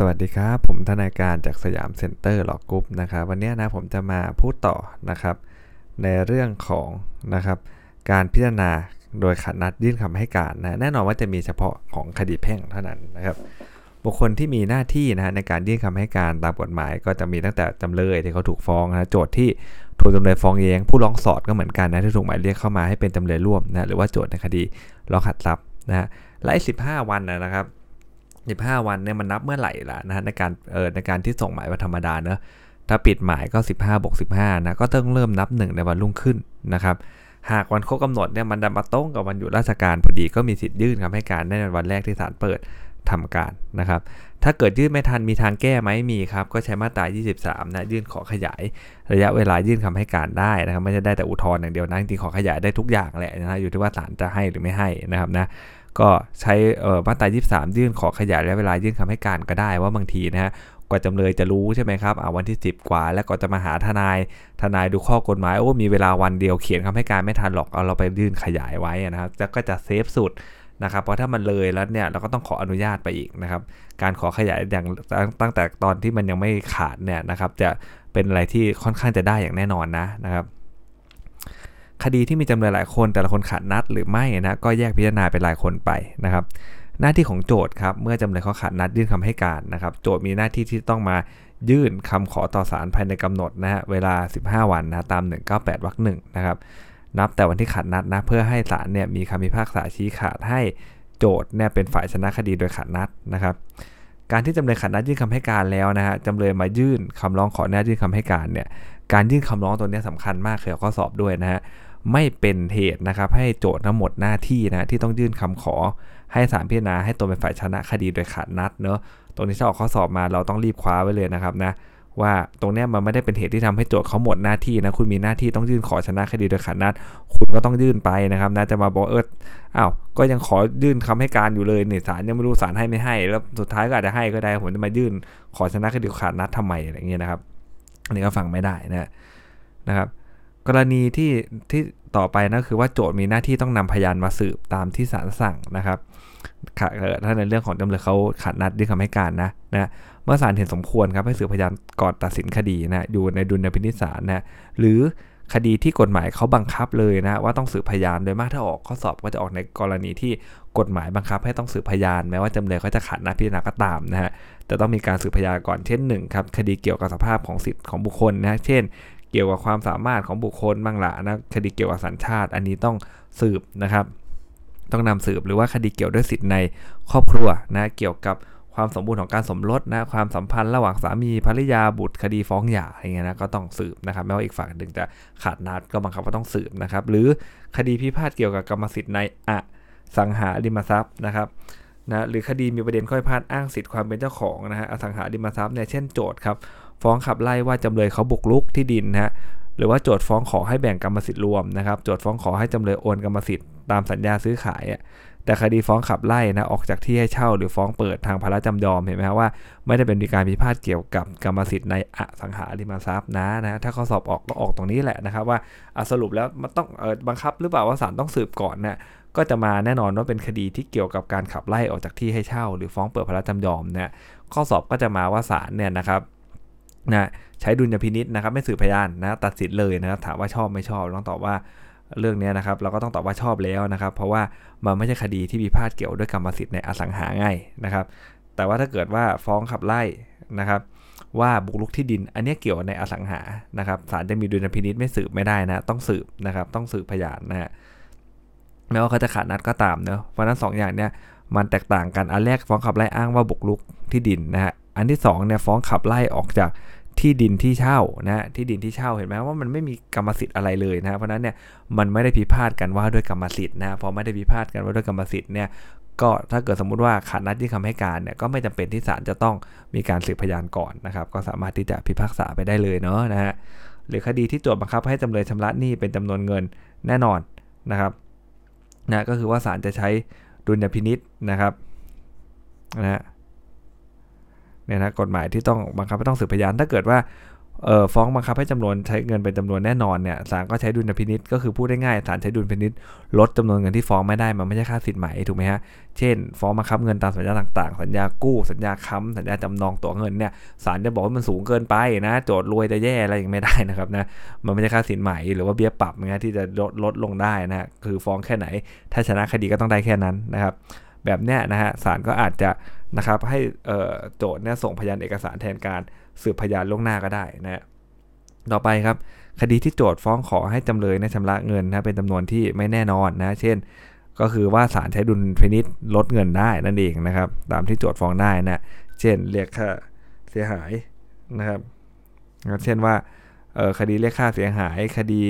สวัสดีครับ ผมทนายการจาก Siam Center Law Group นะครับ วันนี้นะผมจะมาพูดต่อนะครับ ในเรื่องของนะครับการพิจารณาโดยขาดนัดยื่นคำให้การนะแน่นอนว่าจะมีเฉพาะของคดีแพ่งเท่านั้นนะครับบุคคลที่มีหน้าที่นะในการยื่นคำให้การตามกฎหมาย ก็จะมีตั้งแต่จำเลยที่เขาถูกฟ้องนะโจทก์ที่ถูกจำเลยฟ้องเองผู้ร้องสอดก็เหมือนกันนะที่ถูกหมายเรียกเข้ามาให้เป็นจำเลยร่วมนะหรือว่าโจทก์ในคดีร้องขัดทรัพย์นะฮะและไอ้สิบห้าวันนะครับ 15 วันเนี่ยมันนับเมื่อไหร่ล่ะนะในการเออในการที่ส่งหมายวันธรรมดาเนอะถ้าปิดหมายก็ 15บวก15 นะ ก็ต้องเริ่มนับ 1 ในวันรุ่งขึ้นนะครับ หากวันครบกำหนดเนี่ยมันดันมาตรงกับวันหยุดราชการพอดีก็มีสิทธิ์ยื่นคำให้การในวันแรกที่ศาลเปิดทำการนะครับ ถ้าเกิดยื่นไม่ทันมีทางแก้ไหมมีครับ ก็ใช้มาตรา 23 นะ ยื่นขอขยายระยะเวลายื่นคำให้การได้นะครับ ไม่ใช่ได้แต่อุทธรณ์อย่างเดียวนะจริงขอขยายได้ทุกอย่างแหละนะ อยู่ที่ว่าศาลจะให้หรือไม่ให้นะครับนะ ก็ใช้มาตรา23 ยื่นขอขยายระยะเวลายื่นคำให้การก็ได้ว่าบางทีนะฮะกว่าจำเลยจะรู้ใช่ไหมครับอาวันที่ 10 กว่า แล้วก็จะมาหาทนาย ทนายดูข้อกฎหมาย โอ้ มีเวลาวันเดียวเขียนคำให้การไม่ทันหรอก เอาเราไปยื่นขยายไว้นะครับจะก็จะเซฟสุดนะครับ เพราะถ้ามันเลยแล้วเนี่ย เราก็ต้องขออนุญาตไปอีกนะครับ การขอขยายอย่างตั้งแต่ตอนที่มันยังไม่ขาดเนี่ยนะครับ จะเป็นอะไรที่ค่อนข้างจะได้อย่างแน่นอนนะนะครับ คดีที่มีจำเลยหลายคนแต่ละคนขาดนัดหรือไม่นะก็แยกพิจารณาเป็นรายคนไปนะครับ หน้าที่ของโจทย์ครับเมื่อจำเลยเขาขาดนัดยื่นคำให้การนะครับ โจทย์มีหน้าที่ที่ต้องมายื่นคำขอต่อศาลภายในกำหนดนะฮะเวลา 15 วันนะตาม 198วรรคหนึ่งนะครับนับแต่วันที่ขาดนัดนะเพื่อให้ศาลเนี่ยมีคำพิพากษาชี้ขาดให้โจทย์เนี่ยเป็นฝ่ายชนะคดีโดยขาดนัดนะครับ การที่จำเลยขาดนัดยื่นคำให้การแล้วนะฮะจำเลยมายื่นคำร้องขออนุญาตยื่นคำให้การเนี่ยการยื่นคำร้องตัวนี้สำคัญมากเคยข้อสอบด้วยนะฮะ ไม่เป็นเหตุนะครับให้โจทย์ทั้งหมดหน้าที่นะที่ต้องยื่นคำขอ ให้ศาลพิจารณาให้ตัวเป็นฝ่ายชนะคดีโดยขาดนัดเนอะตรงนี้ถ้าออกข้อสอบมาเราต้องรีบคว้าไว้เลยนะครับนะว่าตรงนี้มันไม่ได้เป็นเหตุที่ทำให้โจทย์เขาหมดหน้าที่นะคุณมีหน้าที่ต้องยื่นขอชนะคดีโดยขาดนัดคุณก็ต้องยื่นไปนะครับนะจะมาบอกเอออ้าวก็ยังขอยื่นคำให้การอยู่เลยเนี่ยศาลยังไม่รู้ศาลให้ไม่ให้ แล้วสุดท้ายก็อาจจะให้ก็ได้ผมจะมายื่นขอชนะคดีขาดนัดทำไมอะไรเงี้ยนะครับอันนี้ก็ฟังไม่ได้นะนะครับ กรณีที่ที่ต่อไปนะคือว่าโจทย์มีหน้าที่ต้องนำพยานมาสืบตามที่ศาลสั่งนะครับถ้าในเรื่องของจำเลยเขาขาดนัดด้วยคำให้การนะนะเมื่อศาลเห็นสมควรครับให้สืบพยานก่อนตัดสินคดีนะอยู่ในดุลยพินิจศาลนะหรือคดีที่กฎหมายเขาบังคับเลยนะว่าต้องสืบพยานโดยมากถ้าออกข้อสอบก็จะออกในกรณีที่กฎหมายบังคับให้ต้องสืบพยาน แม้ว่าจำเลยเขาจะขาดนัดพิจารณาก็ตามนะฮะแต่ต้องมีการสืบพยานก่อนเช่นหนึ่งครับคดีเกี่ยวกับสภาพของสิทธิ์ของบุคคลนะเช่น เกี่ยวกับความสามารถของบุคคลบ้างละนะคดีเกี่ยวกับสัญชาติ อันนี้ต้องสืบนะครับ ต้องนำสืบหรือว่าคดีเกี่ยวด้วยสิทธิ์ในครอบครัวนะเกี่ยวกับความสมบูรณ์ของการสมรสนะความสัมพันธ์ระหว่างสามีภรรยาบุตรคดีฟ้องหย่าอะไรเงี้ยนะก็ต้องสืบนะครับแม้ว่าอีกฝั่งหนึ่งจะขาดนัดก็บังคับว่าต้องสืบนะครับ หรือคดีพิพาทเกี่ยวกับกรรมสิทธิ์ในอสังหาริมทรัพย์นะครับนะหรือคดีมีประเด็นข้อยพาดอ้างสิทธิ์ความเป็นเจ้าของนะฮะอสังหาริมทรัพย์เนี่ยเช่นโจทย์ครับ ฟ้องขับไล่ว่าจำเลยเขาบุกรุกที่ดินนะฮะหรือว่าโจทย์ฟ้องขอให้แบ่งกรรมสิทธิ์รวมนะครับโจทย์ฟ้องขอให้จำเลยโอนกรรมสิทธิ์ตามสัญญาซื้อขายแต่คดีฟ้องขับไล่นะออกจากที่ให้เช่าหรือฟ้องเปิดทางพาระจำยอมเห็นไหมครับว่า ไม่ได้เป็นมีการพิพาทเกี่ยวกับกรรมสิทธิ์ในอสังหาริมทรัพย์นะนะถ้าข้อสอบออกก็ออกตรงนี้แหละนะครับว่าสรุปแล้วมันต้องออบังคับหรือเปล่าว่าศาลต้องสืบก่อนนะก็จะมาแน่นอนว่าเป็นคดีที่เกี่ยวกับการขับไล่ออกจากที่ให้เช่า หรือฟ้องเปิดพาระจำยอมเนี่ยข้อสอบก็จะมาว่าศาลเนี่ยนะครับ นะใช้ดุลยพินิษนะครับไม่สืบพยานนะตัดสินเลยนะครับถามว่าชอบไม่ชอบต้องตอบว่าเรื่องนี้นะครับเราก็ต้องตอบว่าชอบแล้วนะครับ เพราะว่ามันไม่ใช่คดีที่มีพาดเกี่ยวด้วยกรรมสิทธิ์ในอสังหาง่ายนะครับ แต่ว่าถ้าเกิดว่าฟ้องขับไล่นะครับ ว่าบุกรุกที่ดิน อันนี้เกี่ยวในอสังหานะครับศาลจะมีดุลพินิษไม่สืบไม่ได้นะต้องสืบนะครับต้องสืบพยานนะฮะแม้ว่าเขาจะขาดนัดก็ตามเนาะเพราะนั้น2ออย่างเนี้ยมันแตกต่างกันอันแรกฟ้องขับไล่อ้างว่าบุกรุกที่ดินนะฮะอันที่2เนี่ยฟ้องขับไล่ออกจาก ที่ดินที่เช่านะที่ดินที่เช่าเห็นไหมว่ามันไม่มีกรรมสิทธิ์อะไรเลยนะเพราะนั้นเนี่ยมันไม่ได้พิพาทกันว่าด้วยกรรมสิทธิ์นะพอไม่ได้พิพาทกันว่าด้วยกรรมสิทธิ์เนี่ยก็ถ้าเกิดสมมุติว่าขาดนัดที่คำให้การเนี่ยก็ไม่จำเป็นที่ศาลจะต้องมีการสืบพยานก่อนนะครับก็สามารถที่จะพิพากษาไปได้เลยเนาะนะฮะหรือคดีที่โจทย์บังคับให้จำเลยชำระหนี้เป็นจำนวนเงินแน่นอนนะครับนะก็คือว่าศาลจะใช้ดุลยพินิษนะครับนะฮะ เนี่ยนะกฎหมายที่ต้องบังคับให้ต้องสืบพยานถ้าเกิดว่าเออฟ้องบังคับให้จำนวนใช้เงินเป็นจำนวนแน่นอนเนี่ยศาลก็ใช้ดุลพินิษก็คือพูดได้ง่ายศาลใช้ดุลพินิษลดจำนวนเงินที่ฟ้องไม่ได้มันไม่ใช่ค่าสินไหม่ถูกไหมฮะเช่น ฟ้องบังคับเงินตามสัญญาต่างๆ สัญญากู้สัญญาค้ำสัญญาจำนองตัวเงินเนี่ยศาลจะบอกว่ามันสูงเกินไปนะ โจทย์รวยจะแย่อะไรอย่างไม่ได้นะครับนะมันไม่ใช่ค่าสินไหม่หรือว่าเบี้ยปรับนะที่จะลดลดลงได้นะคือฟ้องแค่ไหน ถ้าชนะคดีก็ต้องได้แค่นั้นนะครับแบบเนี้ยนะฮะศาลก็อาจจะ นะครับให้โจทย์เนี่ยส่งพยานเอกสารแทนการสืบพยานล่วงหน้าก็ได้นะต่อไปครับ คดีที่โจทย์ฟ้องขอให้จำเลยนะชำระเงินนะเป็นจำนวนที่ไม่แน่นอนนะเช่น ก็คือว่าศาลใช้ดุลพินิษลดเงินได้นั่นเองนะครับตามที่โจทย์ฟ้องได้นะเช่นเรียกค่าเสียหายนะครับเช่นว่าคดีเรียกค่าเสียหาย คดี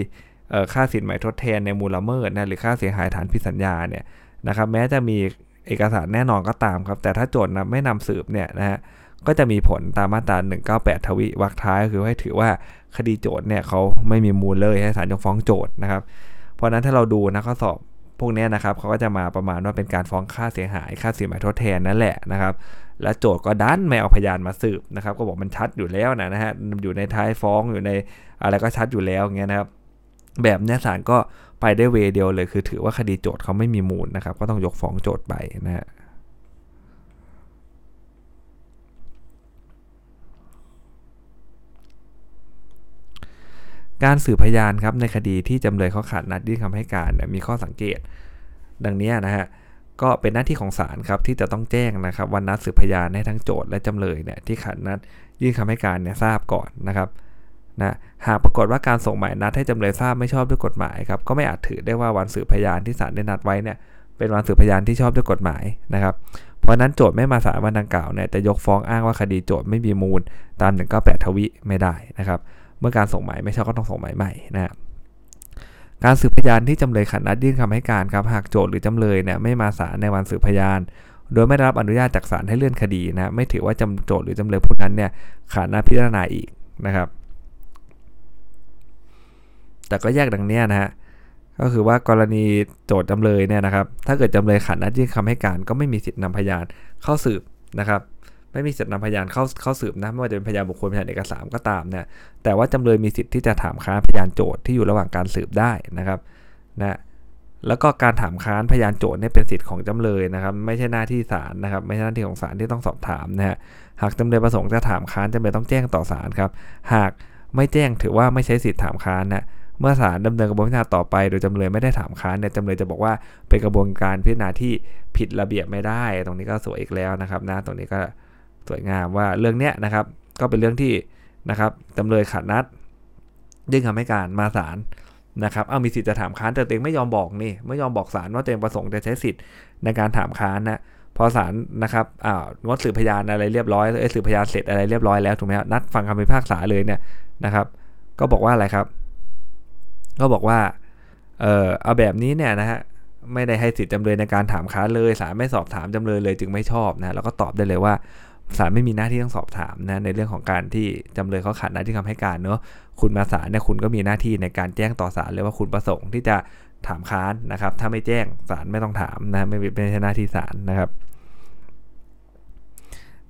ค่าสินไหมทดแทนในมูลละเมิดนะหรือค่าเสียหายฐานผิดสัญญาเนี่ยนะครับแม้จะมี เอกสารแน่นอนก็ตามครับ แต่ถ้าโจทย์นะไม่นำสืบเนี่ยนะฮะก็จะมีผลตามมาตรา198 ทวีวรรคท้ายคือให้ถือว่าคดีโจทย์เนี่ยเขาไม่มีมูลเลยให้ศาลยกฟ้องโจทย์นะครับ เพราะนั้นถ้าเราดูนะข้อสอบพวกนี้นะครับเขาก็จะมาประมาณว่าเป็นการฟ้องค่าเสียหาย ค่าสินไหมทดแทนนั่นแหละนะครับ และโจทย์ก็ดันไม่เอาพยานมาสืบนะครับ ก็บอกมันชัดอยู่แล้วนะนะฮะอยู่ในท้ายฟ้องอยู่ในอะไรก็ชัดอยู่แล้วเงี้ยนะครับ แบบนี้ศาลก็ ไปได้เวเดียวเลยคือถือว่าคดีโจทย์เขาไม่มีมูลนะครับ ก็ต้องยกฟ้องโจทย์ไปนะฮะการสืบพยานครับในคดีที่จำเลยเขาขาดนัดยื่นคำให้การเนี่ยมีข้อสังเกต ดังนี้นะฮะก็เป็นหน้าที่ของศาลครับที่จะต้องแจ้งนะครับวันนัดสืบพยานให้ทั้งโจทย์และจำเลยเนี่ยที่ขาดนัดยื่นคำให้การเนี่ยทราบก่อนนะครับ นะหากปรากฏว่าการส่งหมายนัดให้จำเลยทราบไม่ชอบด้วยกฎหมายครับก็ไม่อาจถือได้ว่าวันสืบพยานที่ศาลได้นัดไว้เนี่ยเป็นวันสืบพยานที่ชอบด้วยกฎหมายนะครับ เพราะนั้นโจทย์ไม่มาศาลวันดังกล่าวเนี่ยจะยกฟ้องอ้างว่าคดีโจทย์ไม่มีมูลตาม 198 ทวิไม่ได้นะครับ เมื่อการส่งหมายไม่ชอบก็ต้องส่งหมายใหม่นะการสืบพยานที่จำเลยขัดนัดยื่นคำให้การครับหากโจทย์หรือจำเลยเนี่ยไม่มาศาลในวันสืบพยาน โดยไม่ได้รับอนุญาตจากศาลให้เลื่อนคดีนะไม่ถือว่าจำโจทย์หรือจำเลยผู้นั้นเนี่ยขาดนัดพิจารณาอีกนะครับ แต่ก็แยกดังนี้นะฮะก็คือว่ากรณีโจทย์จำเลยเนี่ยนะครับ ถ้าเกิดจำเลยขัดนัดยื่นคำให้การก็ไม่มีสิทธินำพยานเข้าสืบนะครับ ไม่มีสิทธินำพยานเข้าเข้าสืบนะไม่ว่าจะเป็นพยานบุคคลพยานเอกสารก็ตามเนี่ยแต่ว่าจำเลยมีสิทธิ์ที่จะถามค้านพยานโจทย์ที่อยู่ระหว่างการสืบได้นะครับนะแล้วก็การถามค้านพยานโจทย์เนี่ยเป็นสิทธิ์ของจำเลยนะครับ ไม่ใช่หน้าที่ศาลนะครับ ไม่ใช่หน้าที่ของศาลที่ต้องสอบถามนะฮะหากจำเลยประสงค์จะถามค้านจำเลยต้องแจ้งต่อศาลครับ หากไม่แจ้งถือว่าไม่ใช้สิทธิ์ถามค้านนะ เมื่อศาลดำเนินกระบวนการณาต่อไป โดยจำเลยไม่ได้ถามค้านเนี่ยจำเลยจะบอกว่าเป็นกระบวนการพิจารณาที่ผิดระเบียบไม่ได้ ตรงนี้ก็สวยอีกแล้วนะครับนะตรงนี้ก็สวยงามว่าเรื่องเนี้ยนะครับ ก็เป็นเรื่องที่นะครับจำเลยขัดนัดยื่นคำให้การมาศาลนะครับ เอามีสิทธิ์จะถามค้านแต่ตัวเองไม่ยอมบอกนี่ไม่ยอมบอกศาลว่าตัวเองประสงค์จะใช้สิทธิ์ในการถามค้านนะพอศาลนะครับอ่างดสืบพยานอะไรเรียบร้อยเอสืบพยานเสร็จอะไรเรียบร้อยแล้วถูกไหมครับนัดฟังคำพิพากษาเลยเนี่ยนะครับ ก็บอกว่าอะไรครับ ก็บอกว่า เออเอาแบบนี้เนี่ยนะฮะไม่ได้ให้สิทธิ์จำเลยในการถามค้านเลยศาลไม่สอบถามจำเลยเลยจึงไม่ชอบนะแล้วก็ตอบได้เลยว่าศาลไม่มีหน้าที่ต้องสอบถามนะในเรื่องของการที่จำเลยเขาขาดหน้าที่คำให้การเนอะคุณมาศาลเนี่ยคุณก็มีหน้าที่ในการแจ้งต่อศาลเลยว่าคุณประสงค์ที่จะถามค้านนะครับ ถ้าไม่แจ้งศาลไม่ต้องถามนะไม่เป็นหน้าที่ศาลนะครับ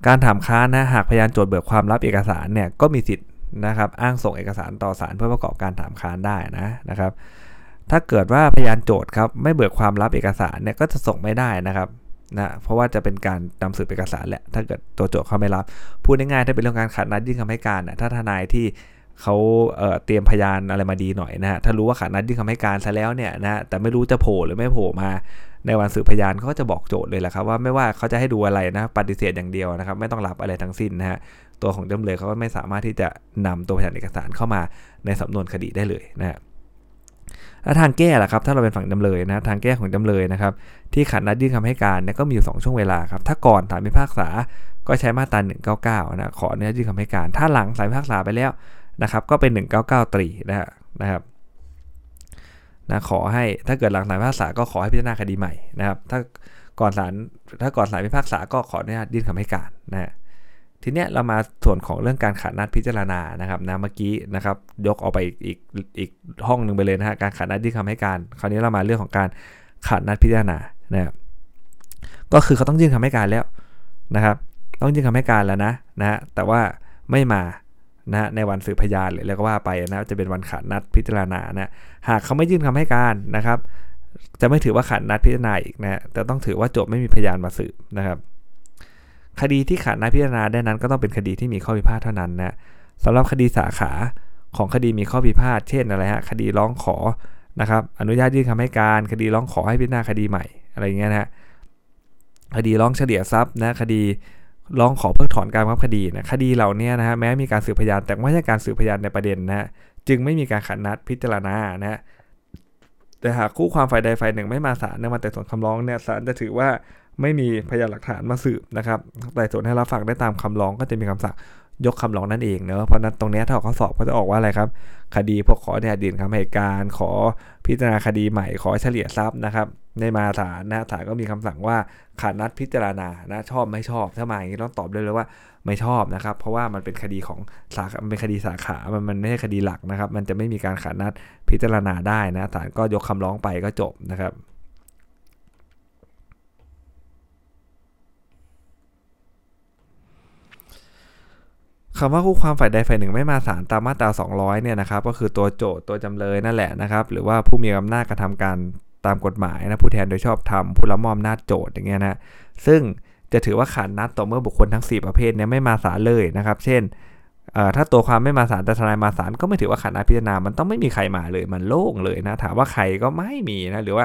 การถามค้านนะหากพยานโจทย์เบิกความลับเอกสารเนี่ยก็มีสิทธิ์ นะครับอ้างส่งเอกสารต่อศาลเพื่อประกอบการถามค้านได้นะนะครับ ถ้าเกิดว่าพยานโจทย์ครับไม่เบิกความลับเอกสารเนี่ยก็จะส่งไม่ได้นะครับนะเพราะว่าจะเป็นการนำสืบเอกสารแหละถ้าเกิดตัวโจทย์เขาไม่รับ พูดง่ายๆถ้าเป็นเรื่องการขัดนัดยื่นคำให้การนะถ้าทนายที่เขาเเตรียมพยานอะไรมาดีหน่อยนะฮะถ้ารู้ว่าขัดนัดยื่นคำให้การซะแล้วเนี่ยนะแต่ไม่รู้จะโผล่หรือไม่โผล่มา ในวันสืบพยานเขาจะบอกโจทย์เลยแหละครับว่าไม่ว่าเขาจะให้ดูอะไรนะปฏิเสธอย่างเดียวนะครับไม่ต้องรับอะไรทั้งสิ้นนะฮะตัวของจำเลยเขาก็ไม่สามารถที่จะนำตัวพยานเอกสารเข้ามาในสำนวนคดีได้เลยนะฮะแล้วทางแก้ล่ะครับถ้าเราเป็นฝั่งจำเลยนะทางแก้ของจำเลยนะครับที่ขัดนัดยื่นคำให้การเนี่ยก็มีอยู่2ช่วงเวลาครับถ้าก่อนศาลพิพากษาก็ใช้มาตรา199นะขอเนื้อยื่นคำให้การ ถ้าหลังศาลพิพากษาไปแล้วนะครับก็เป็น 199ตรีนะนะครับ นะขอให้ถ้าเกิดหลังศาลพิพากษาก็ขอให้พิจารณาคดีใหม่นะครับถ้าก่อนศาลถ้าก่อนศาลพิพากษาก็ขออนุญาตยื่นคำให้การนะทีเนี้ยเรามาส่วนของเรื่องการขัดนัดพิจารณานะครับนะเมื่อกี้นะครับยกออกไปอีกอีกห้องหนึ่งไปเลยนะฮะการขัดนัดที่คำให้การ คราวนี้เรามาเรื่องของการขัดนัดพิจารณานะครับก็คือเขาต้องยื่นคำให้การแล้วนะครับ ต้องยื่นคำให้การแล้วนะนะแต่ว่าไม่มา นะในวันสืบพยานหรืออะไรก็ว่าไปนะจะเป็นวันขาดนัดพิจารณานะหากเขาไม่ยื่นคำให้การนะครับ จะไม่ถือว่าขาดนัดพิจารณาอีกนะแต่ต้องถือว่าโจทย์ไม่มีพยานมาสืบนะครับคดีที่ขาดนัดพิจารณาได้นั้นก็ต้องเป็นคดีที่มีข้อพิพาทเท่านั้นนะสำหรับคดีสาขาของคดีมีข้อพิพาทเช่นอะไรฮะคดีร้องขอนะครับอนุญาตยื่นคำให้การ คดีร้องขอให้พิจารณาคดีใหม่อะไรเงี้ยนะคดีร้องเฉลี่ยทรัพย์นะคดี ร้องขอเพิกถอนการบังคับคดีนะคดีเหล่านี้นะฮะแม้มีการสืบพยานแต่ไม่ใช่การสืบพยานในประเด็นนะจึงไม่มีการขัดนัดพิจารณานะฮะแต่หากคู่ความฝ่ายใดฝ่ายหนึ่งไม่มาศาลเนื่องมาแต่ส่วนคำร้องเนี่ยศาลจะถือว่าไม่มีพยานหลักฐานมาสืบนะครับแต่ส่วนให้รับฟังได้ตามคำร้องก็จะมีคำสั่ง ยกคำร้องนั่นเองเนอะเพราะนั้นตรงนี้ถ้าข้อสอบก็จะออกว่าอะไรครับ คดีพวกขอเนี่ยดินคำให้การขอพิจารณาคดีใหม่ขอเฉลี่ยทรัพย์นะครับ ในมาศาลนะศาลก็มีคำสั่งว่าขาดนัดพิจารณานะชอบไม่ชอบถ้ามาอย่างนี้ต้องตอบได้เลยว่าไม่ชอบนะครับ เพราะว่ามันเป็นคดีของสาขามันเป็นคดีสาขา มันมันไม่ใช่คดีหลักนะครับ มันจะไม่มีการขาดนัดพิจารณาได้นะศาลก็ยกคำร้องไปก็จบนะครับ คำว่าคู่ความฝ่ายใดฝ่ายหนึ่งไม่มาศาลตามมาตรา 200 เนี่ยนะครับก็คือตัวโจทย์ตัวจำเลยนั่นแหละนะครับ หรือว่าผู้มีอำนาจกระทำการตามกฎหมายนะผู้แทนโดยชอบธรรมผู้ละมอมนาจโจทย์อย่างเงี้ยนะซึ่งจะถือว่าขาดนัดต่อเมื่อบุคคลทั้ง 4 ประเภทนี้ไม่มาศาลเลยนะครับ เช่น ถ้าตัวความไม่มาศาลแต่ทนายมาศาลก็ไม่ถือว่าขัดนัดพิจารณา มันต้องไม่มีใครมาเลย มันโล่งเลยนะ ถามว่าใครก็ไม่มีนะ หรือว่า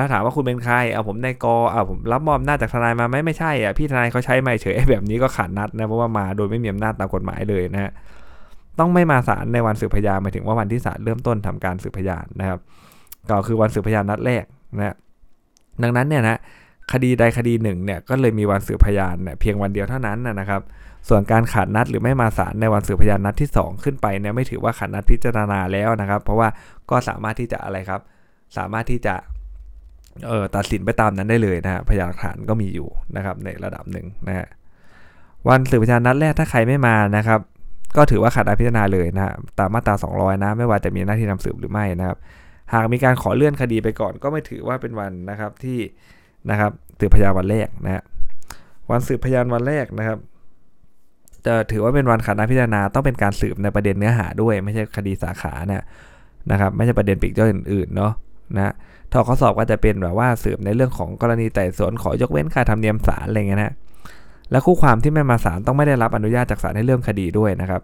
ถ้าถามว่าคุณเป็นใคร เอาผมในกอเอาผมรับมอบหน้าจากทนายมาไหมไม่ใช่อะ พี่ทนายเขาใช้ไม่เฉยแบบนี้ก็ขาดนัดนะ เพราะว่ามาโดยไม่มีอำนาจตามกฎหมายเลยนะ ต้องไม่มาศาลในวันสืบพยานหมายถึงว่าวันที่ศาลเริ่มต้นทำการสืบพยานนะครับ ก็คือวันสืบพยานนัดแรกนะ ดังนั้นเนี่ยนะคดีใดคดีหนึ่งเนี่ยก็เลยมีวันสืบพยานเนี่ยเพียงวันเดียวเท่านั้นนะครับ ส่วนการขาดนัดหรือไม่มาศาลในวันสืบพยานนัดที่ 2 ขึ้นไปเนี่ยไม่ถือว่าขาดนัดพิจารณาแล้วนะครับ เพราะว่าก็สามารถที่จะอะไรครับ สามารถที่จะเออตัดสินไปตามนั้นได้เลยนะฮะพยานหลักฐานก็มีอยู่นะครับในระดับหนึ่งนะฮะวันสืบพยานนัดแรกถ้าใครไม่มานะครับ ก็ถือว่าขาดนัดพิจารณาเลยนะฮะตามมาตรา 200 นะ ไม่ว่าจะมีหน้าที่นำสืบหรือไม่นะครับ หากมีการขอเลื่อนคดีไปก่อน ก็ไม่ถือว่าเป็นวันนะครับที่นะครับสืบพยานวันแรกนะฮะวันสืบพยานวันแรกนะครับ จะถือว่าเป็นวันขัดนัดพิจารณาต้องเป็นการสืบในประเด็นเนื้อหาด้วย ไม่ใช่คดีสาขาเนี่ยนะครับไม่ใช่ประเด็นปีกย่อยอื่นๆเนาะนะถ้าข้อสอบก็จะเป็นแบบว่าสืบในเรื่องของกรณีไต่สวนขอยกเว้นค่าธรรมเนียมศาลอะไรเงี้ยนะและคู่ความที่ไม่มาศาลต้องไม่ได้รับอนุญาตจากศาลให้เริ่มคดีด้วยนะครับ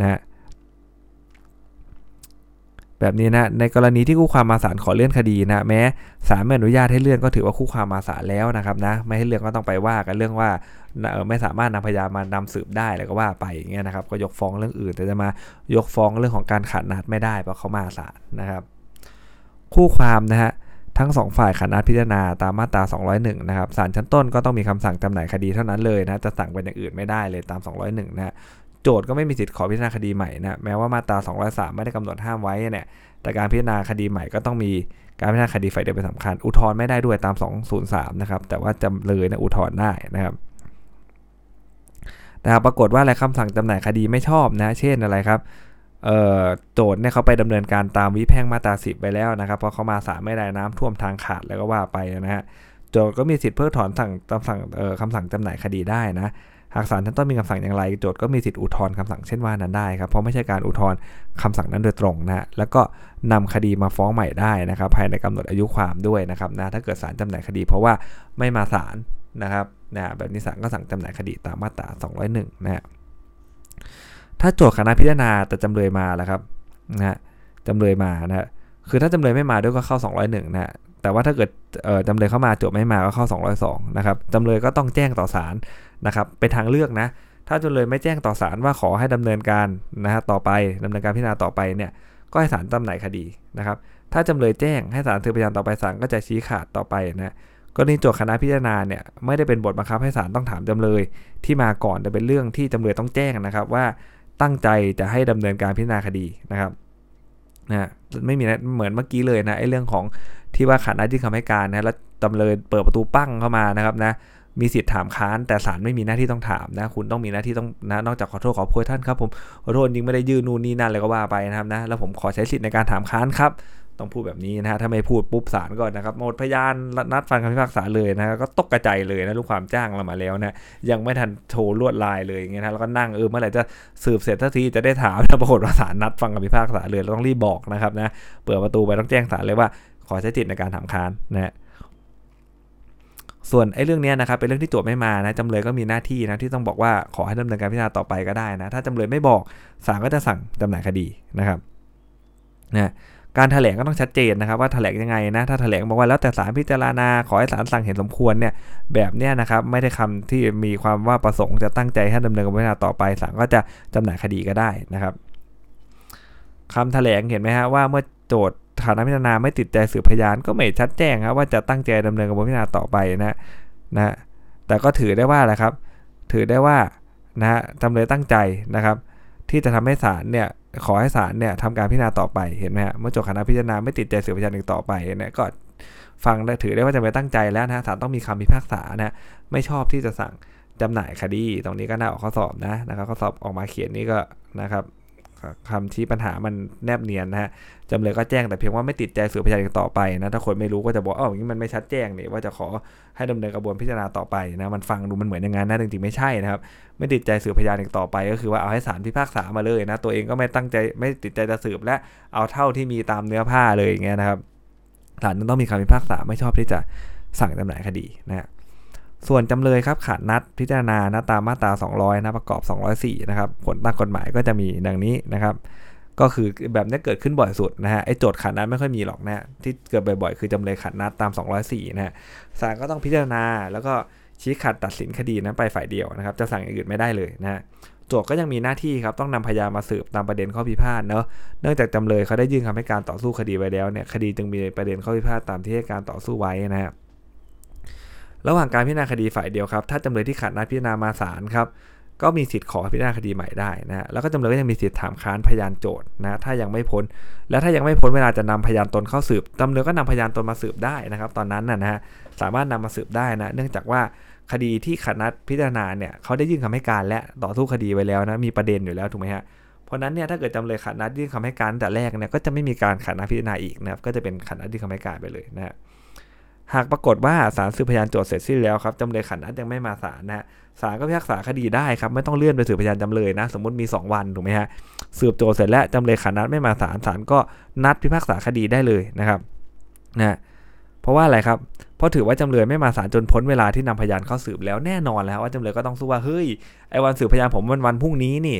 นะ แบบนี้นะในกรณีที่คู่ความมาศาลขอเลื่อนคดีนะแม้ศาลไม่อนุญาตให้เลื่อนก็ถือว่าคู่ความมาศาลแล้วนะครับนะไม่ให้เลื่อนก็ต้องไปว่ากันเรื่องว่าไม่สามารถนำพยานมานำสืบได้แล้วก็ว่าไปอย่างเงี้ยนะครับก็ยกฟ้องเรื่องอื่น แต่จะมายกฟ้องเรื่องของการขาดนัดไม่ได้เพราะเขามาศาลนะครับ คู่ความนะฮะทั้งสองฝ่ายขัดนัดพิจารณาตามมาตรา 201 นะครับศาลชั้นต้นก็ต้องมีคำสั่งจำหน่ายคดีเท่านั้นเลยนะ จะสั่งเป็นอย่างอื่นไม่ได้เลยตาม 201 นะ โจทย์ก็ไม่มีสิทธิ์ขอพิจารณาคดีใหม่นะแม้ว่ามาตรา 203 ไม่ได้กำหนดห้ามไว้เนี่ยแต่การพิจารณาคดีใหม่ก็ต้องมีการพิจารณาคดีฝ่ายเดียวเป็นสำคัญ อุทธรณ์ไม่ได้ด้วยตาม 203 นะครับแต่ว่าจำเลยนะอุทธรณ์ได้นะครับแต่ปรากฏว่าอะไรคำสั่งจำหน่ายคดีไม่ชอบนะ เช่นอะไรครับโจทย์เนี่ยเขาไปดำเนินการตามวิแพ่งมาตราสิบไปแล้วนะครับเพราะเขามาสาไม่ได้น้ำท่วมทางขาดแล้วก็ว่าไปนะฮะโจทย์ก็มีสิทธิ์เพิกถอนสั่งคำสั่งคำสั่งจำหน่ายคดีได้นะ หากศาลท่านต้องมีคำสั่งอย่างไรโจทย์ก็มีสิทธิอุทธรณ์คำสั่งเช่นว่านั้นได้ครับเพราะไม่ใช่การอุทธรณ์คำสั่งนั้นโดยตรงนะแล้วก็นำคดีมาฟ้องใหม่ได้นะครับ ภายในกำหนดอายุความด้วยนะครับนะถ้าเกิดศาลจำหน่ายคดี เพราะว่าไม่มาศาลนะครับนะแบบนี้ศาลก็สั่งจำหน่ายคดีตามมาตรา 201นะฮะถ้าโจทย์คณะพิจารณาแต่จำเลยมาแล้วครับนะจำเลยมานะคือถ้าจำเลยไม่มาด้วยก็เข้า 201นะ แต่ว่าถ้าเกิดจำเลยเข้ามาโจทย์ไม่มาก็เข้า 202นะครับจำเลยก็ต้องแจ้งต่อศาลนะครับเป็นทางเลือกนะ ถ้าจำเลยไม่แจ้งต่อศาลว่าขอให้ดำเนินการนะฮะต่อไปดำเนินการพิจารณาต่อไปเนี่ยก็ให้ศาลจำหน่ายคดีนะครับ ถ้าจำเลยแจ้งให้ศาลสืบพยานต่อไปศาลก็จะชี้ขาดต่อไปนะกรณีโจทย์คณะพิจารณาเนี่ยไม่ได้เป็นบทบังคับให้ศาลต้องถามจำเลยที่มาก่อนแต่เป็นเรื่องที่จำเลยต้องแจ้งนะครับว่าตั้งใจจะให้ดำเนินการพิจารณาคดีนะครับนะไม่มีนะเหมือนเมื่อกี้เลยนะไอ้เรื่องของ ที่ว่าขาดนัดยื่คำให้การนะแล้วจำเลยเปิดประตูปั้งเข้ามานะครับนะมีสิทธิ์ถามค้านแต่ศาลไม่มีหน้าที่ต้องถามนะคุณต้องมีหน้าที่ต้องนะนอกจากขอโทษขอโพยท่านครับผมขอโทษจริงไม่ได้ยื่นนู่นนี่นั่นเลยก็ว่าไปนะครับนะแล้วผมขอใช้สิทธิ์ในการถามค้านครับต้องพูดแบบนี้นะฮะถ้าไม่พูดปุ๊บศาลก็นนะครับหมดพยานนัดฟังคำพิพากษาเลยนะก็ตกกระจายเลยนะลูกความจ้างเรามาแล้วนะยังไม่ทันโทรลวดลายเลยอย่างเงี้ยนะแล้วก็นั่งเออเมื่อไหร่จะสืบเสร็จทันทีจะได้ถามนะปรากฏว่าศาลนัดฟังคำพิพากษาเลยเราต้องรีบบอกนะครับนะเปิดประตูไปต้องแจ้งศาลเลยว่า อใช้จิตในการถามค้านนะฮะส่วนไอ้เรื่องนี้นะครับเป็นเรื่องที่โจทย์ไม่มานะจำเลยก็มีหน้าที่นะที่ต้องบอกว่าขอให้ดำเนินการพิจารณาต่อไปก็ได้นะถ้าจำเลยไม่บอกศาลก็จะสั่งจำหน่ายคดีนะครับนะการแถลงก็ต้องชัดเจนนะครับว่าแถลงยังไงนะถ้าแถลงบอกว่าแล้วแต่ศาลพิจารณาขอให้ศาลสั่งเห็นสมควรเนี่ยแบบเนี้ยนะครับไม่ได้คำที่มีความว่าประสงค์จะตั้งใจให้ดำเนินการพิจารณาต่อไปศาลก็จะจำหน่ายคดีก็ได้นะครับคำแถลงเห็นไหมฮะว่าเมื่อโจทย์ ฐานะพิจารณาไม่ติดใจสืบพยานก็ไม่ชัดแจ้งครับว่าจะตั้งใจดำเนินการพิจารณาต่อไปนะนะแต่ก็ถือได้ว่าแหละครับ ถือได้ว่านะฮะจำเลยตั้งใจนะครับ ที่จะทำให้ศาลเนี่ยขอให้ศาลเนี่ยทำการพิจารณาต่อไปเห็นไหมฮะเมื่อจบคณะพิจารณาไม่ติดใจสืบพยานอีกต่อไปเนี่ยก็ฟังได้ถือได้ว่าจำเลยตั้งใจแล้วนะศาลต้องมีคำพิพากษานะไม่ชอบที่จะสั่งจำหน่ายคดี ตรงนี้ก็น่าออกข้อสอบนะนะครับข้อสอบออกมาเขียนนี่ก็นะครับ คำชี้ปัญหามันแนบเนียนนะฮะจำเลยก็แจ้งแต่เพียงว่าไม่ติดใจสืบพยานอีกต่อไปนะถ้าคนไม่รู้ก็จะบอกอ๋ออย่างนี้มันไม่ชัดแจ้งนี่ว่าจะขอให้ดำเนินกระบวนพิจารณาต่อไปนะมันฟังดูมันเหมือนอย่างนั้นนะจริงๆไม่ใช่นะครับไม่ติดใจสืบพยานอีกต่อไป ก็คือว่าเอาให้ศาลพิพากษามาเลยนะตัวเองก็ไม่ตั้งใจไม่ติดใจจะสืบและเอาเท่าที่มีตามเนื้อผ้าเลยอย่างเงี้ยนะครับศาลต้องมีคำพิพากษาไม่ชอบที่จะสั่งจำหน่ายคดีนะฮะ ส่วนจำเลยครับขาดนัดพิจารณานะตามมาตรา 200 นะประกอบ 204 นะครับผลตามกฎหมายก็จะมีดังนี้นะครับ ก็คือแบบนี้เกิดขึ้นบ่อยสุดนะฮะไอ้โจทย์ขาดนัดไม่ค่อยมีหรอกนะที่เกิดบ่อยๆ คือจำเลยขาดนัดตาม 204 นะฮะศาลก็ต้องพิจารณาแล้วก็ชี้ขาดตัดสินคดีนั้นไปฝ่ายเดียวนะครับ จะสั่งอย่างอื่นไม่ได้เลยนะฮะโจทย์ก็ยังมีหน้าที่ครับต้องนำพยานมาสืบตามประเด็นข้อพิพาทเนาะเนื่องจากจำเลยเขาได้ยื่นคำให้การต่อสู้คดีไว้แล้วเนี่ยคดีจึงมีประเด็นข้อพิพาทตามที่ให้การต่อสู้ไว้นะฮะ ระหว่างการพิจารณาคดีฝ่ายเดียวครับถ้าจำเลยที่ขาดนัดพิจารณามาศาลครับก็มีสิทธิ์ขอพิจารณาคดีใหม่ได้นะแล้วก็จำเลยก็ยังมีสิทธิ์ถามค้านพยานโจทย์นะถ้ายังไม่พ้น แล้วถ้ายังไม่พ้นเวลาจะนำพยานตนเข้าสืบจำเลยก็นำพยานตนมาสืบได้นะครับ ตอนนั้นนะฮะสามารถนำมาสืบได้นะเนื่องจากว่าคดีที่ขาดนัดพิจารณาเนี่ยเขาได้ยื่นคำให้การและต่อสู้คดีไว้แล้วนะมีประเด็นอยู่แล้วถูกไหมฮะเพราะนั้นเนี่ยถ้าเกิดจำเลยขาดนัดยื่นคำให้การแต่แรกเนี่ยก็จะไม่มีการขาดนัดพิจารณาอีกนะครับก็จะเป็นขาดนัดยื่นคำให้การไปเลยนะฮะ หากปรากฏว่าศาลสืบพยานโจทย์เสร็จสิ้นแล้วครับจำเลยขันนัดยังไม่มาศาลนะฮะศาลก็พิพากษาคดีได้ครับไม่ต้องเลื่อนไปสืบพยานจำเลยนะ สมมติมี 2 วันถูกไหมฮะสืบโจทย์เสร็จแล้วจำเลยขันนัดไม่มาศาลศาลก็นัดพิพากษาคดีได้เลยนะครับนะเพราะว่าอะไรครับเพราะถือว่าจำเลยไม่มาศาลจนพ้นเวลาที่นำพยานเข้าสืบแล้วแน่นอนแล้วว่าจำเลยก็ต้องสู้ว่าเฮ้ยไอ้วันสืบพยานผมมันวันพรุ่งนี้นี่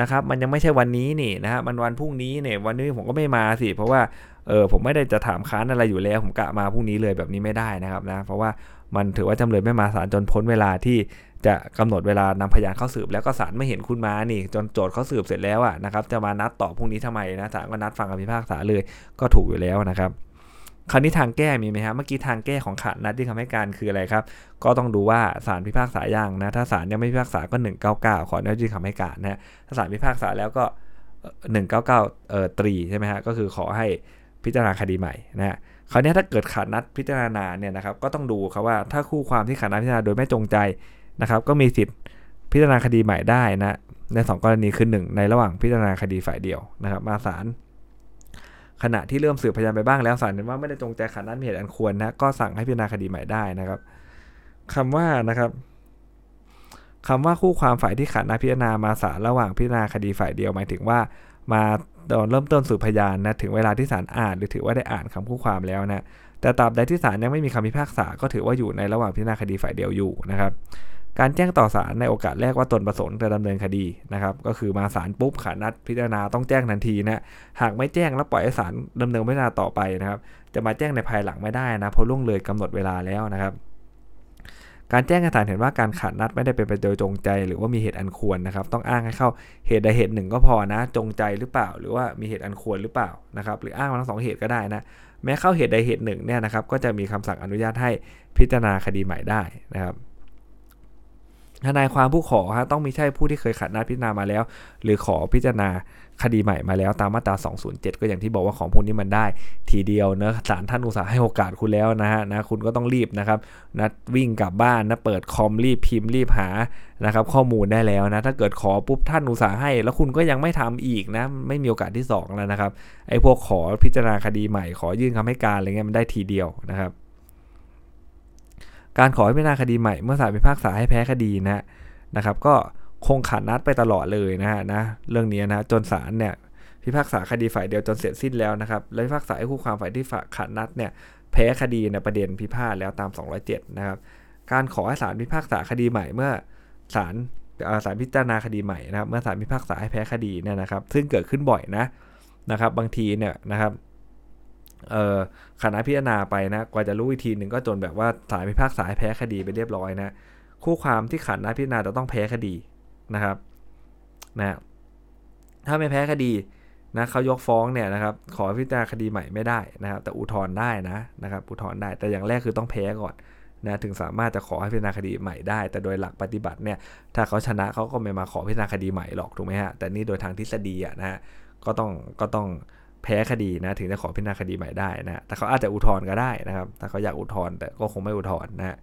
นะครับมันยังไม่ใช่วันนี้นี่นะฮะมันวันพรุ่งนี้เนี่ยวันนี้ผมก็ไม่มาสิ เพราะว่าเออผมไม่ได้จะถามค้านอะไรอยู่แล้ว ผมกะมาพรุ่งนี้เลยแบบนี้ไม่ได้นะครับนะเพราะว่ามันถือว่าจำเลยไม่มาศาลจนพ้นเวลาที่จะกำหนดเวลานำพยานเข้าสืบ แล้วก็ศาลไม่เห็นคุณมานี่ จนโจทย์เขาสืบเสร็จแล้วอะนะครับจะมานัดต่อพรุ่งนี้ทำไมนะศาลก็นัดฟังคำพิพากษาเลยก็ถูกอยู่แล้วนะครับ คราวนี้ทางแก้มีไหมฮะเมื่อกี้ทางแก้ของขาดนัดที่คำให้การคืออะไรครับ ก็ต้องดูว่าศาลพิพากษาอยังนะ ถ้าศาลยังไม่พิพากษาก็ 199 ขออนุญาตยื่นคำให้การนะถ้าศาลพิพากษาแล้วก็ 199เอ่อตรีใช่ไหมฮะก็คือขอให้พิจารณาคดีใหม่นะฮะคราวนี้ถ้าเกิดขาดนัดพิจารณาเนี่ยนะครับก็ต้องดูครับว่าถ้าคู่ความที่ขาดนัดพิจารณาโดยไม่จงใจนะครับ ก็มีสิทธิ์พิจารณาคดีใหม่ได้นะใน 2 กรณีคือ 1 ในระหว่างพิจารณาคดีฝ่ายเดียวนะครับ มาศาล ขณะที่เริ่มสืบพยานไปบ้างแล้วศาลเห็นว่าไม่ได้จงใจขาดนัดมีเหตุอันควรนะก็สั่งให้พิจารณาคดีใหม่ได้นะครับคำว่านะครับคำว่าคู่ความฝ่ายที่ขาดนัดพิจารณามาศาลระหว่างพิจารณาคดีฝ่ายเดียวหมายถึงว่า มาตอนเริ่มต้นสืบพยานนะถึงเวลาที่ศาลอ่านหรือถือว่าได้อ่านคำคู่ความแล้วนะแต่ตราบใดที่ศาลยังไม่มีคำพิพากษาก็ถือว่าอยู่ในระหว่างพิจารณาคดีฝ่ายเดียวอยู่นะครับ การแจ้งต่อศาลในโอกาสแรกว่าตนประสงค์จะดำเนินคดีนะครับก็คือมาศาลปุ๊บขานัดพิจารณาต้องแจ้งทันทีนะหากไม่แจ้งแล้วปล่อยให้ศาลดำเนินพิจารณาต่อไปนะครับ จะมาแจ้งในภายหลังไม่ได้นะเพราะล่วงเลยกำหนดเวลาแล้วนะครับ การแจ้งให้ศาลเห็นว่าการขาดนัดไม่ได้เป็นไปโดยจงใจ หรือว่ามีเหตุอันควรนะครับ ต้องอ้างให้เข้าเหตุใดเหตุหนึ่งก็พอนะ จงใจหรือเปล่า หรือว่ามีเหตุอันควรหรือเปล่านะครับ หรืออ้างมาทั้งสองเหตุก็ได้นะแม้เข้าเหตุใดเหตุหนึ่งเนี่ยนะครับ ก็จะมีคำสั่งอนุญาตให้พิจารณาคดีใหม่ได้นะครับ ทนายความผู้ขอฮะต้องมีใช่ผู้ที่เคยขัดนัดพิจารณามาแล้ว หรือขอพิจารณาคดีใหม่มาแล้วตามมาตรา 207 ก็อย่างที่บอกว่าของพวกนี้มันได้ทีเดียวเนอะศาลท่านอุตสาห์ให้โอกาสคุณแล้วนะฮะนะคุณก็ต้องรีบนะครับนะวิ่งกลับบ้านนะเปิดคอมรีบพิมพ์รีบหานะครับข้อมูลได้แล้วนะถ้าเกิดขอปุ๊บท่านอุตสาห์ให้ แล้วคุณก็ยังไม่ทำอีกนะไม่มีโอกาสที่ 2 แล้วนะครับไอ้พวกขอพิจารณาคดีใหม่ขอยื่นคำให้การอะไรเงี้ยมันได้ทีเดียวนะครับ การขอให้พิจารณาคดีใหม่เมื่อศาลพิพากษาให้แพ้คดีนะนะครับ ก็คงขัดนัดไปตลอดเลยนะฮะนะเรื่องนี้นะจนศาลเนี่ยพิพากษาคดีฝ่ายเดียวจนเสร็จสิ้นแล้วนะครับแล้วพิพากษาให้คู่ความฝ่ายที่ขัดนัดเนี่ยแพ้คดีในประเด็นพิพาทแล้วตาม 207 นะครับ การขอให้ศาลพิพากษาคดีใหม่เมื่อศาลศาลพิจารณาคดีใหม่นะครับ เมื่อศาลพิพากษาให้แพ้คดีเนี่ยนะครับ ซึ่งเกิดขึ้นบ่อยนะนะครับ บางทีเนี่ยนะครับ คณะพิจารณาไปนะกว่าจะรู้อีกทีหนึ่งก็จนแบบว่าศาลพิพากษาแพ้คดีไปเรียบร้อยนะคู่ความที่ขันนัดพิจารณาจะต้องแพ้คดีนะครับนะถ้าไม่แพ้คดีนะเขายกฟ้องเนี่ยนะครับขอพิจารณาคดีใหม่ไม่ได้นะครับ แต่อุทธรณ์ได้นะนะครับอุทธรณ์ได้แต่อย่างแรกคือต้องแพ้ก่อนนะถึงสามารถจะขอให้พิจารณาคดีใหม่ได้ แต่โดยหลักปฏิบัติเนี่ยถ้าเขาชนะเขาก็ไม่มาขอพิจารณาคดีใหม่หรอกถูกไหมฮะแต่นี่โดยทางทฤษฎีอะนะฮะก็ต้องก็ต้อง แพ้คดีนะถึงจะขอพิจารณาคดีใหม่ได้นะแต่เขาอาจจะอุทธรณ์ก็ได้นะครับถ้าเขาอยากอุทธรณ์แต่ก็คงไม่อุทธรณ์นะ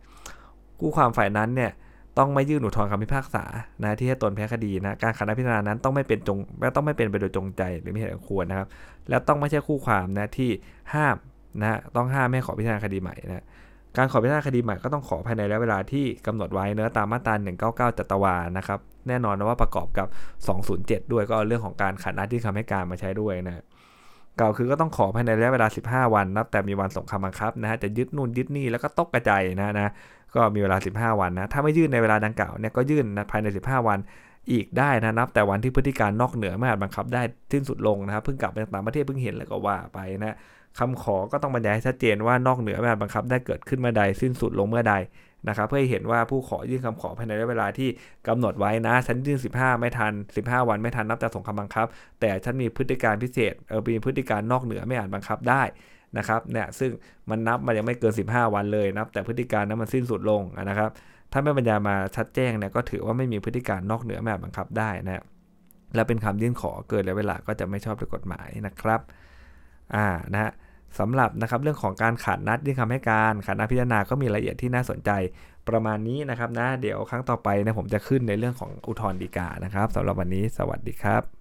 กู้ความฝ่ายนั้นเนี่ยต้องไม่ยื่นอุทธรณ์คำพิพากษานะที่ให้ตนแพ้คดีนะการขัดพิจารณานั้นต้องไม่เป็นจงและต้องไม่เป็นไปโดยจงใจหรือไม่เหตุควรนะครับ แล้วต้องไม่ใช่คู่ความนะที่ห้ามนะต้องห้ามไม่ขอพิจารณาคดีใหม่นะการขอพิจารณาคดีใหม่ก็ต้องขอภายในระยะเวลาที่กำหนดไว้เนื้อตามมาตรา199จัตวานะครับแน่นอนนะว่าประกอบกับ 207 ด้วยก็เรื่องของการขัดนัดที่คำให้การมาใช้ด้วยนะ กล่าวคือก็ต้องขอภายในระยะเวลา 15 วันนับแต่มีวันส่งคำบังคับนะฮะจะยึดนู่นยึดนี่แล้วก็ตกกระจายนะนะก็มีเวลา 15 วันนะถ้าไม่ยื่นในเวลาดังกล่าวเนี่ยก็ยื่นภายใน 15 วันอีกได้นะนับแต่วันที่พฤติการนอกเหนือไม่อาจบังคับได้สิ้นสุดลงนะครับเพิ่งกลับมาจากต่างประเทศเพิ่งเห็นแล้วก็ว่าไปนะคำขอก็ต้องบรรยายให้ชัดเจนว่านอกเหนือไม่อาจบังคับได้เกิดขึ้นเมื่อใดสิ้นสุดลงเมื่อใด นะครับเพื่อให้เห็นว่าผู้ขอยื่นคำขอภายในระยะเวลาที่กำหนดไว้นะฉันยื่น 15 ไม่ทัน 15 วันไม่ทันนับแต่ส่งคำบังคับ แต่ฉันมีพฤติการพิเศษเออมีพฤติการนอกเหนือไม่อาจบังคับได้นะครับเนี่ยซึ่งมันนับมันยังไม่เกิน 15 วันเลยนับ แต่พฤติการนั้นมันสิ้นสุดลงนะครับ ถ้าไม่บรรยายมาชัดแจ้งเนี่ยก็ถือว่าไม่มีพฤติการนอกเหนือแบบบังคับได้นะและเป็นคำยื่นขอเกินระยะเวลาก็จะไม่ชอบด้วยกฎหมายนะครับอ่านะฮะ สำหรับนะครับเรื่องของการขาดนัดยื่นคำให้การขาดนัดพิจารณาก็มีรายละเอียดที่น่าสนใจประมาณนี้นะครับนะเดี๋ยวครั้งต่อไปนะผมจะขึ้นในเรื่องของอุทธรณ์ฎีกานะครับสำหรับวันนี้สวัสดีครับ